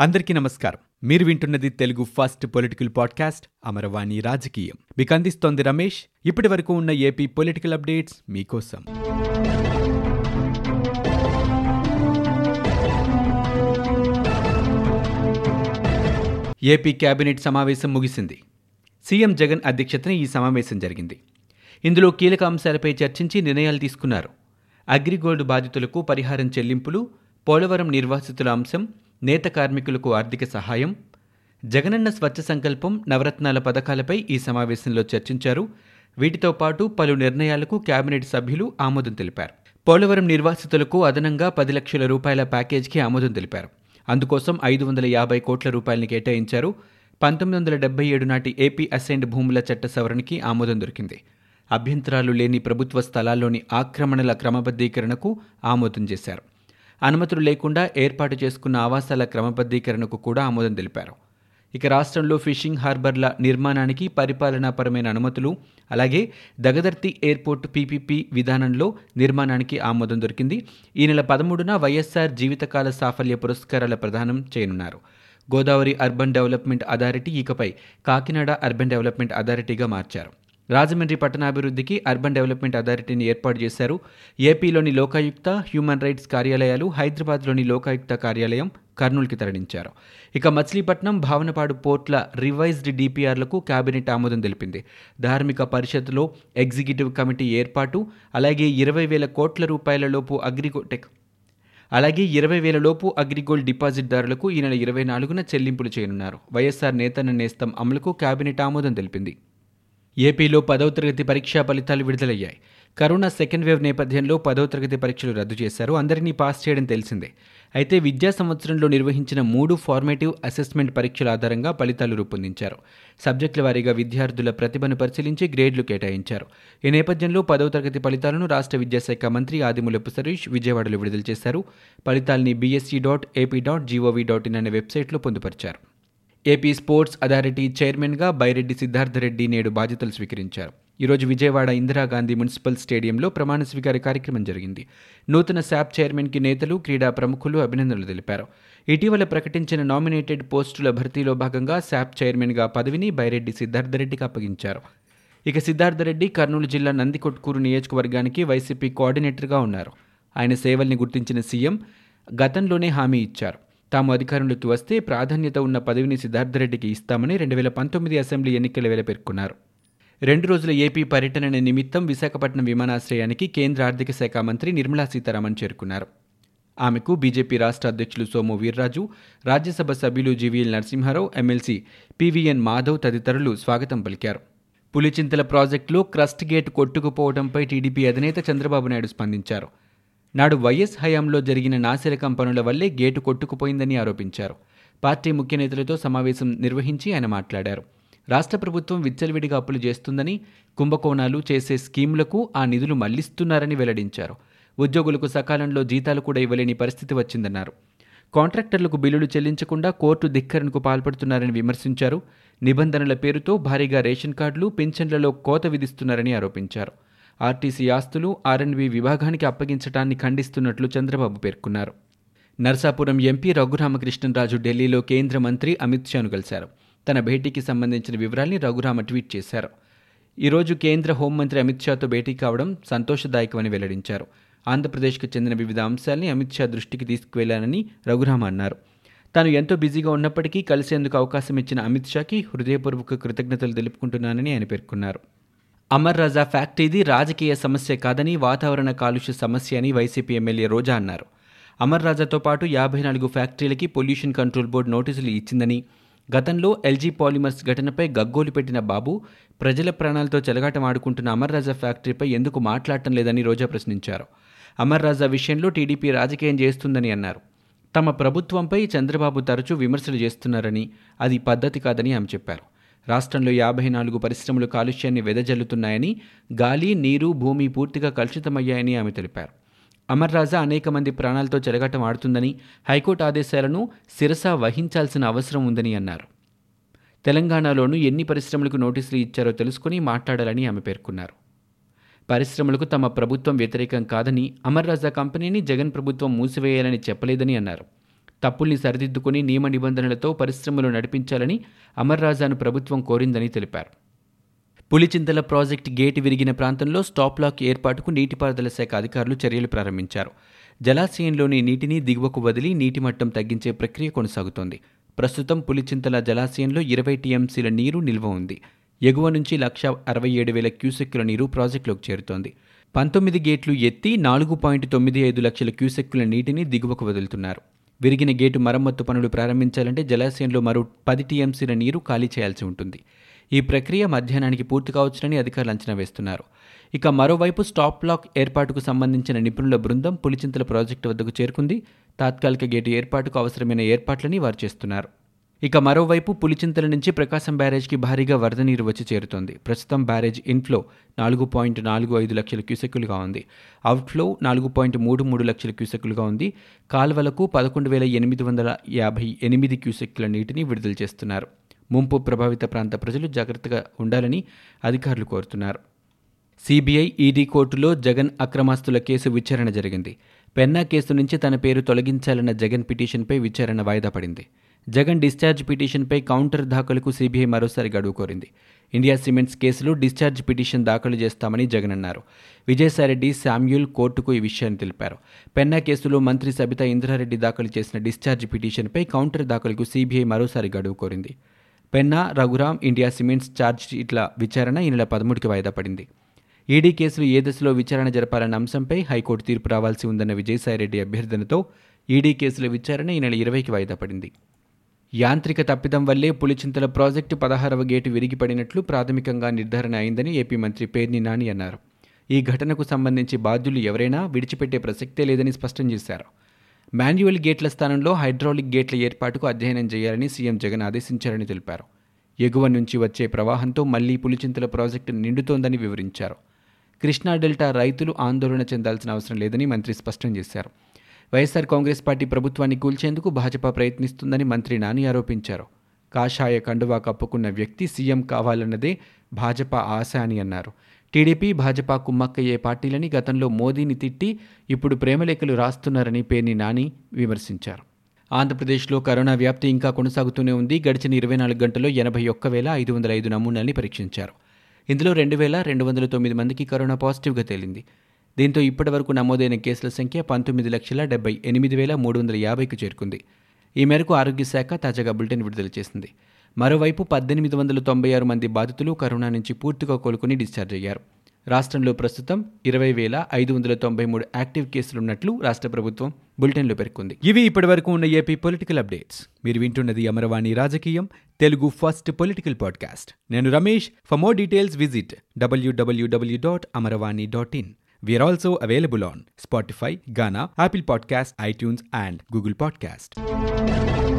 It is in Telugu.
అందరికీ నమస్కారం. మీరు వింటున్నది Telugu first political podcast Amaravani రాజకీయం. మీకు అందిస్తోంది రమేష్. ఇప్పటి వరకు ఉన్న ఏపీ పొలిటికల్ అప్డేట్స్ మీకోసం. ఏపీ కేబినెట్ సమావేశం ముగిసింది. సీఎం జగన్ అధ్యక్షతన ఈ సమావేశం జరిగింది. ఇందులో కీలక అంశాలపై చర్చించి నిర్ణయాలు తీసుకున్నారు. అగ్రిగోల్డ్ బాధితులకు పరిహారం చెల్లింపులు పోలవరం నిర్వాసితుల అంశం నేత కార్మికులకు ఆర్థిక సహాయం జగనన్న స్వచ్ఛ సంకల్పం నవరత్నాల పథకాలపై ఈ సమావేశంలో చర్చించారు. వీటితో పాటు పలు నిర్ణయాలకు కేబినెట్ సభ్యులు ఆమోదం తెలిపారు. పోలవరం నిర్వాసితులకు అదనంగా పది లక్షల రూపాయల ప్యాకేజీకి ఆమోదం తెలిపారు. అందుకోసం ఐదు వందల యాభై కోట్ల రూపాయలను కేటాయించారు. పంతొమ్మిది వందల డెబ్బై ఏడు నాటి ఏపీ అసైన్డ్ భూముల చట్ట సవరణకి ఆమోదం దొరికింది. అభ్యంతరాలు లేని ప్రభుత్వ స్థలాల్లోని ఆక్రమణల క్రమబద్ధీకరణకు ఆమోదం చేశారు. అనుమతులు లేకుండా ఏర్పాటు చేసుకున్న ఆవాసాల క్రమబద్ధీకరణకు కూడా ఆమోదం తెలిపారు. ఇక రాష్ట్రంలో ఫిషింగ్ హార్బర్ల నిర్మాణానికి పరిపాలనాపరమైన అనుమతులు అలాగే దగదర్తి ఎయిర్పోర్ట్ పీపీపీ విధానంలో నిర్మాణానికి ఆమోదం దొరికింది. ఈ నెల పదమూడున వైఎస్ఆర్ జీవితకాల సాఫల్య పురస్కారాల ప్రదానం చేయనున్నారు. గోదావరి అర్బన్ డెవలప్మెంట్ అథారిటీ ఇకపై కాకినాడ అర్బన్ డెవలప్మెంట్ అథారిటీగా మార్చారు. రాజమండ్రి పట్టణాభివృద్ధికి అర్బన్ డెవలప్మెంట్ అథారిటీని ఏర్పాటు చేశారు. ఏపీలోని లోకాయుక్త హ్యూమన్ రైట్స్ కార్యాలయాలు హైదరాబాద్లోని లోకాయుక్త కార్యాలయం కర్నూలుకి తరలించారు. ఇక మచిలీపట్నం భావనపాడు పోర్ట్ల రివైజ్డ్ డిపిఆర్లకు కేబినెట్ ఆమోదం తెలిపింది. ధార్మిక పరిషత్లో ఎగ్జిక్యూటివ్ కమిటీ ఏర్పాటు అలాగే ఇరవై వేల కోట్ల రూపాయలలోపు అగ్రిగోటెక్ అలాగే ఇరవై వేల లోపు అగ్రిగోల్డ్ డిపాజిట్దారులకు ఈ నెల ఇరవై నాలుగున చెల్లింపులు చేయనున్నారు. వైఎస్ఆర్ నేతన్న నేస్తం అమలుకు కేబినెట్ ఆమోదం తెలిపింది. ఏపీలో పదవ తరగతి పరీక్షా ఫలితాలు విడుదలయ్యాయి. కరోనా సెకండ్ వేవ్ నేపథ్యంలో పదవ తరగతి పరీక్షలు రద్దు చేశారు. అందరినీ పాస్ చేయడం తెలిసిందే. అయితే విద్యా సంవత్సరంలో నిర్వహించిన మూడు ఫార్మేటివ్ అసెస్మెంట్ పరీక్షల ఆధారంగా ఫలితాలు రూపొందించారు. సబ్జెక్టుల వారీగా విద్యార్థుల ప్రతిభను పరిశీలించి గ్రేడ్లు కేటాయించారు. ఈ నేపథ్యంలో పదవ తరగతి ఫలితాలను రాష్ట్ర విద్యాశాఖ మంత్రి ఆదిమూలపు సరీష్ విజయవాడలో విడుదల చేశారు. ఫలితాల్ని BSC dot AP dot GOV dot in అనే వెబ్సైట్లో పొందుపరిచారు. ఏపీ స్పోర్ట్స్ అథారిటీ చైర్మన్గా బైరెడ్డి సిద్ధార్థరెడ్డి నేడు బాధ్యతలు స్వీకరించారు. ఈరోజు విజయవాడ ఇందిరాగాంధీ మున్సిపల్ స్టేడియంలో ప్రమాణ స్వీకార కార్యక్రమం జరిగింది. నూతన శాప్ చైర్మన్కి నేతలు క్రీడా ప్రముఖులు అభినందనలు తెలిపారు. ఇటీవల ప్రకటించిన నామినేటెడ్ పోస్టుల భర్తీలో భాగంగా శాప్ చైర్మన్గా పదవిని బైరెడ్డి సిద్ధార్థరెడ్డికి అప్పగించారు. ఇక సిద్ధార్థరెడ్డి కర్నూలు జిల్లా నందికొట్కూరు నియోజకవర్గానికి వైసీపీ కోఆర్డినేటర్గా ఉన్నారు. ఆయన సేవల్ని గుర్తించిన సీఎం గతంలోనే హామీ ఇచ్చారు. తాము అధికారంలోకి వస్తే ప్రాధాన్యత ఉన్న పదవిని సిద్ధార్థరెడ్డికి ఇస్తామని రెండు వేల పంతొమ్మిది అసెంబ్లీ ఎన్నికల వేళ పేర్కొన్నారు. రెండు రోజుల ఏపీ పర్యటన నిమిత్తం విశాఖపట్నం విమానాశ్రయానికి కేంద్ర ఆర్థిక శాఖ మంత్రి నిర్మలా సీతారామన్ చేరుకున్నారు. ఆమెకు బీజేపీ రాష్ట్ర అధ్యక్షులు సోము వీర్రాజు రాజ్యసభ సభ్యులు GVL Narasimha Rao MLC PVN Madhav తదితరులు స్వాగతం పలికారు. పులిచింతల ప్రాజెక్టులో క్రస్ట్ గేట్ కొట్టుకుపోవడంపై టీడీపీ అధినేత చంద్రబాబు నాయుడు స్పందించారు. నాడు వైఎస్ హయాంలో జరిగిన నాసిరకం పనుల వల్లే గేటు కొట్టుకుపోయిందని ఆరోపించారు. పార్టీ ముఖ్య నేతలతో సమావేశం నిర్వహించి ఆయన మాట్లాడారు. రాష్ట్ర ప్రభుత్వం విచ్చలవిడిగా అప్పులు చేస్తుందని కుంభకోణాలు చేసే స్కీములకు ఆ నిధులు మళ్ళిస్తున్నారని వెల్లడించారు. ఉద్యోగులకు సకాలంలో జీతాలు కూడా ఇవ్వలేని పరిస్థితి వచ్చిందన్నారు. కాంట్రాక్టర్లకు బిల్లులు చెల్లించకుండా కోర్టు ధిక్కరణకు పాల్పడుతున్నారని విమర్శించారు. నిబంధనల పేరుతో భారీగా రేషన్ కార్డులు పింఛన్లలో కోత విధిస్తున్నారని ఆరోపించారు. ఆర్టీసీ ఆస్తులు ఆర్ఎండ్బి విభాగానికి అప్పగించడాన్ని ఖండిస్తున్నట్లు చంద్రబాబు పేర్కొన్నారు. నర్సాపురం ఎంపీ రఘురామకృష్ణరాజు ఢిల్లీలో కేంద్ర మంత్రి అమిత్ షాను కలిశారు. తన భేటీకి సంబంధించిన వివరాల్ని రఘురామ ట్వీట్ చేశారు. ఈరోజు కేంద్ర హోంమంత్రి అమిత్ షాతో భేటీ కావడం సంతోషదాయకమని వెల్లడించారు. ఆంధ్రప్రదేశ్కు చెందిన వివిధ అంశాల్ని అమిత్ షా దృష్టికి తీసుకువెళ్ళానని రఘురామ అన్నారు. తాను ఎంతో బిజీగా ఉన్నప్పటికీ కలిసేందుకు అవకాశం ఇచ్చిన అమిత్ షాకి హృదయపూర్వక కృతజ్ఞతలు తెలుపుకుంటున్నానని ఆయన పేర్కొన్నారు. అమర్ రజా ఫ్యాక్టరీది రాజకీయ సమస్య కాదని వాతావరణ కాలుష్య సమస్య అని వైసీపీ ఎమ్మెల్యే రోజా అన్నారు. అమర్ రాజాతో పాటు యాభై నాలుగు ఫ్యాక్టరీలకి పొల్యూషన్ కంట్రోల్ బోర్డు నోటీసులు ఇచ్చిందని గతంలో ఎల్జీ పాలిమర్స్ ఘటనపై గగ్గోలు పెట్టిన బాబు ప్రజల ప్రాణాలతో చెలగాటమాడుకుంటున్న అమర్ రాజా ఫ్యాక్టరీపై ఎందుకు మాట్లాడటం లేదని రోజా ప్రశ్నించారు. అమర్ రాజా విషయంలో టీడీపీ రాజకీయం చేస్తుందని అన్నారు. తమ ప్రభుత్వంపై చంద్రబాబు తరచూ విమర్శలు చేస్తున్నారని అది పద్ధతి కాదని ఆమె చెప్పారు. రాష్ట్రంలో యాభై నాలుగు పరిశ్రమలు కాలుష్యాన్ని వెదజల్లుతున్నాయని గాలి నీరు భూమి పూర్తిగా కలుషితమయ్యాయని ఆమె తెలిపారు. అమర్ రాజా అనేక మంది ప్రాణాలతో చెరగటం ఆడుతుందని హైకోర్టు ఆదేశాలను శిరస వహించాల్సిన అవసరం ఉందని అన్నారు. తెలంగాణలోనూ ఎన్ని పరిశ్రమలకు నోటీసులు ఇచ్చారో తెలుసుకుని మాట్లాడాలని ఆమె పేర్కొన్నారు. పరిశ్రమలకు తమ ప్రభుత్వం వ్యతిరేకం కాదని అమర్ రాజా కంపెనీని జగన్ ప్రభుత్వం మూసివేయాలని చెప్పలేదని అన్నారు. తప్పుల్ని సరిదిద్దుకుని నియమ నిబంధనలతో పరిశ్రమలు నడిపించాలని అమర్రాజాను ప్రభుత్వం కోరిందని తెలిపారు. పులిచింతల ప్రాజెక్టు గేటు విరిగిన ప్రాంతంలో స్టాప్ లాక్ ఏర్పాటుకు నీటిపారుదల శాఖ అధికారులు చర్యలు ప్రారంభించారు. జలాశయంలోని నీటిని దిగువకు వదిలి నీటి మట్టం తగ్గించే ప్రక్రియ కొనసాగుతోంది. ప్రస్తుతం పులిచింతల జలాశయంలో ఇరవై టీఎంసీల నీరు నిల్వ ఉంది. ఎగువ నుంచి లక్ష అరవై ఏడు వేల క్యూసెక్కుల నీరు ప్రాజెక్టులోకి చేరుతోంది. పంతొమ్మిది గేట్లు ఎత్తి నాలుగు పాయింట్ తొమ్మిది ఐదు లక్షల క్యూసెక్కుల నీటిని దిగువకు వదులుతున్నారు. విరిగిన గేటు మరమ్మత్తు పనులు ప్రారంభించాలంటే జలాశయంలో మరో పది టీఎంసీల నీరు ఖాళీ చేయాల్సి ఉంటుంది. ఈ ప్రక్రియ మధ్యాహ్నానికి పూర్తి కావచ్చునని అధికారులు అంచనా వేస్తున్నారు. ఇక మరోవైపు స్టాప్ బ్లాక్ ఏర్పాటుకు సంబంధించిన నిపుణుల బృందం పులిచింతల ప్రాజెక్టు వద్దకు చేరుకుంది. తాత్కాలిక గేటు ఏర్పాటుకు అవసరమైన ఏర్పాట్లని వారు చేస్తున్నారు. ఇక మరోవైపు పులిచింతల నుంచి ప్రకాశం బ్యారేజ్కి భారీగా వరద నీరు వచ్చి చేరుతోంది. ప్రస్తుతం బ్యారేజ్ ఇన్ఫ్లో నాలుగు పాయింట్ నాలుగు ఐదు లక్షల క్యూసెక్కులుగా ఉంది. అవుట్ఫ్లో నాలుగు పాయింట్ మూడు మూడు లక్షల క్యూసెక్కులుగా ఉంది. కాల్వలకు పదకొండు వేల ఎనిమిది వందల యాభై ఎనిమిది క్యూసెక్కుల నీటిని విడుదల చేస్తున్నారు. ముంపు ప్రభావిత ప్రాంత ప్రజలు జాగ్రత్తగా ఉండాలని అధికారులు కోరుతున్నారు. సిబిఐ ఈడీ కోర్టులో జగన్ అక్రమాస్తుల కేసు విచారణ జరిగింది. పెన్నా కేసు నుంచి తన పేరు తొలగించాలన్న జగన్ పిటిషన్పై విచారణ వాయిదా పడింది. జగన్ డిశ్చార్జ్ పిటిషన్పై కౌంటర్ దాఖలుకు సిబిఐ మరోసారి గడువు కోరింది. ఇండియా సిమెంట్స్ కేసులో డిశ్చార్జ్ పిటిషన్ దాఖలు చేస్తామని జగన్ అన్నారు. విజయసాయిరెడ్డి శామ్యూల్ కోర్టుకు ఈ విషయాన్ని తెలిపారు. పెన్నా కేసులో మంత్రి సబితా ఇంద్రారెడ్డి దాఖలు చేసిన డిశ్చార్జ్ పిటిషన్పై కౌంటర్ దాఖలుకు సిబిఐ మరోసారి గడువు కోరింది. Penna Raghuram India Cements charge షీట్ల విచారణ ఈ నెల పదమూడుకి వాయిదా పడింది. ఈడీ కేసులు ఏ దశలో విచారణ జరపాలన్న అంశంపై హైకోర్టు తీర్పు రావాల్సి ఉందన్న విజయసాయిరెడ్డి అభ్యర్థనతో ఈడీ కేసుల విచారణ ఈ నెల ఇరవైకి వాయిదా పడింది. యాంత్రిక తప్పిదం వల్లే పులిచింతల ప్రాజెక్టు పదహారవ గేటు విరిగిపడినట్లు ప్రాథమికంగా నిర్ధారణ అయిందని ఏపీ మంత్రి పేర్ని నాని అన్నారు. ఈ ఘటనకు సంబంధించి బాధ్యులు ఎవరైనా విడిచిపెట్టే ప్రసక్తే లేదని స్పష్టం చేశారు. మాన్యువల్ గేట్ల స్థానంలో హైడ్రాలిక్ గేట్ల ఏర్పాటుకు అధ్యయనం చేయాలని సీఎం జగన్ ఆదేశించారని తెలిపారు. ఎగువ నుంచి వచ్చే ప్రవాహంతో మళ్ళీ పులిచింతల ప్రాజెక్టు నిండుతోందని వివరించారు. కృష్ణా డెల్టా రైతులు ఆందోళన చెందాల్సిన అవసరం లేదని మంత్రి స్పష్టం చేశారు. వైఎస్సార్ కాంగ్రెస్ పార్టీ ప్రభుత్వాన్ని కూల్చేందుకు భాజపా ప్రయత్నిస్తుందని మంత్రి నాని ఆరోపించారు. కాషాయ కండువా కప్పుకున్న వ్యక్తి సీఎం కావాలన్నదే భాజపా ఆశ అని అన్నారు. టీడీపీ భాజపా కుమ్మక్కయ్యే పార్టీలని గతంలో మోదీని తిట్టి ఇప్పుడు ప్రేమలేఖలు రాస్తున్నారని పేర్ని నాని విమర్శించారు. ఆంధ్రప్రదేశ్లో కరోనా వ్యాప్తి ఇంకా కొనసాగుతూనే ఉంది. గడిచిన ఇరవై నాలుగు గంటల్లో ఎనభై ఒక్క వేల ఐదు వందల ఐదు నమూనాల్ని పరీక్షించారు. ఇందులో రెండు వేల రెండు వందల తొమ్మిది మందికి కరోనా పాజిటివ్గా తేలింది. దీంతో ఇప్పటి వరకు నమోదైన కేసుల సంఖ్య పంతొమ్మిది లక్షల డెబ్బై ఎనిమిది వేల మూడు వందల యాభైకు చేరుకుంది. ఈ మేరకు ఆరోగ్య శాఖ తాజాగా బులెటిన్ విడుదల చేసింది. మరోవైపు పద్దెనిమిది వందల తొంభై ఆరు మంది బాధితులు కరోనా నుంచి పూర్తిగా కోలుకుని డిశ్చార్జ్ అయ్యారు. రాష్ట్రంలో ప్రస్తుతం ఇరవై వేల ఐదు వందల తొంభై మూడు యాక్టివ్ కేసులున్నట్లు రాష్ట్ర ప్రభుత్వం బులెటిన్లో పేర్కొంది. ఇవి ఇప్పటివరకు ఉన్న ఏపీ పొలిటికల్ అప్డేట్స్. మీరు వింటున్నది అమరవాణి రాజకీయం తెలుగు ఫస్ట్ పొలిటికల్ పాడ్కాస్ట్. నేను Ramesh. For more details visit WWW dot Amaravani dot in. We are also available on Spotify, Ghana, Apple Podcast, iTunes, and Google Podcast.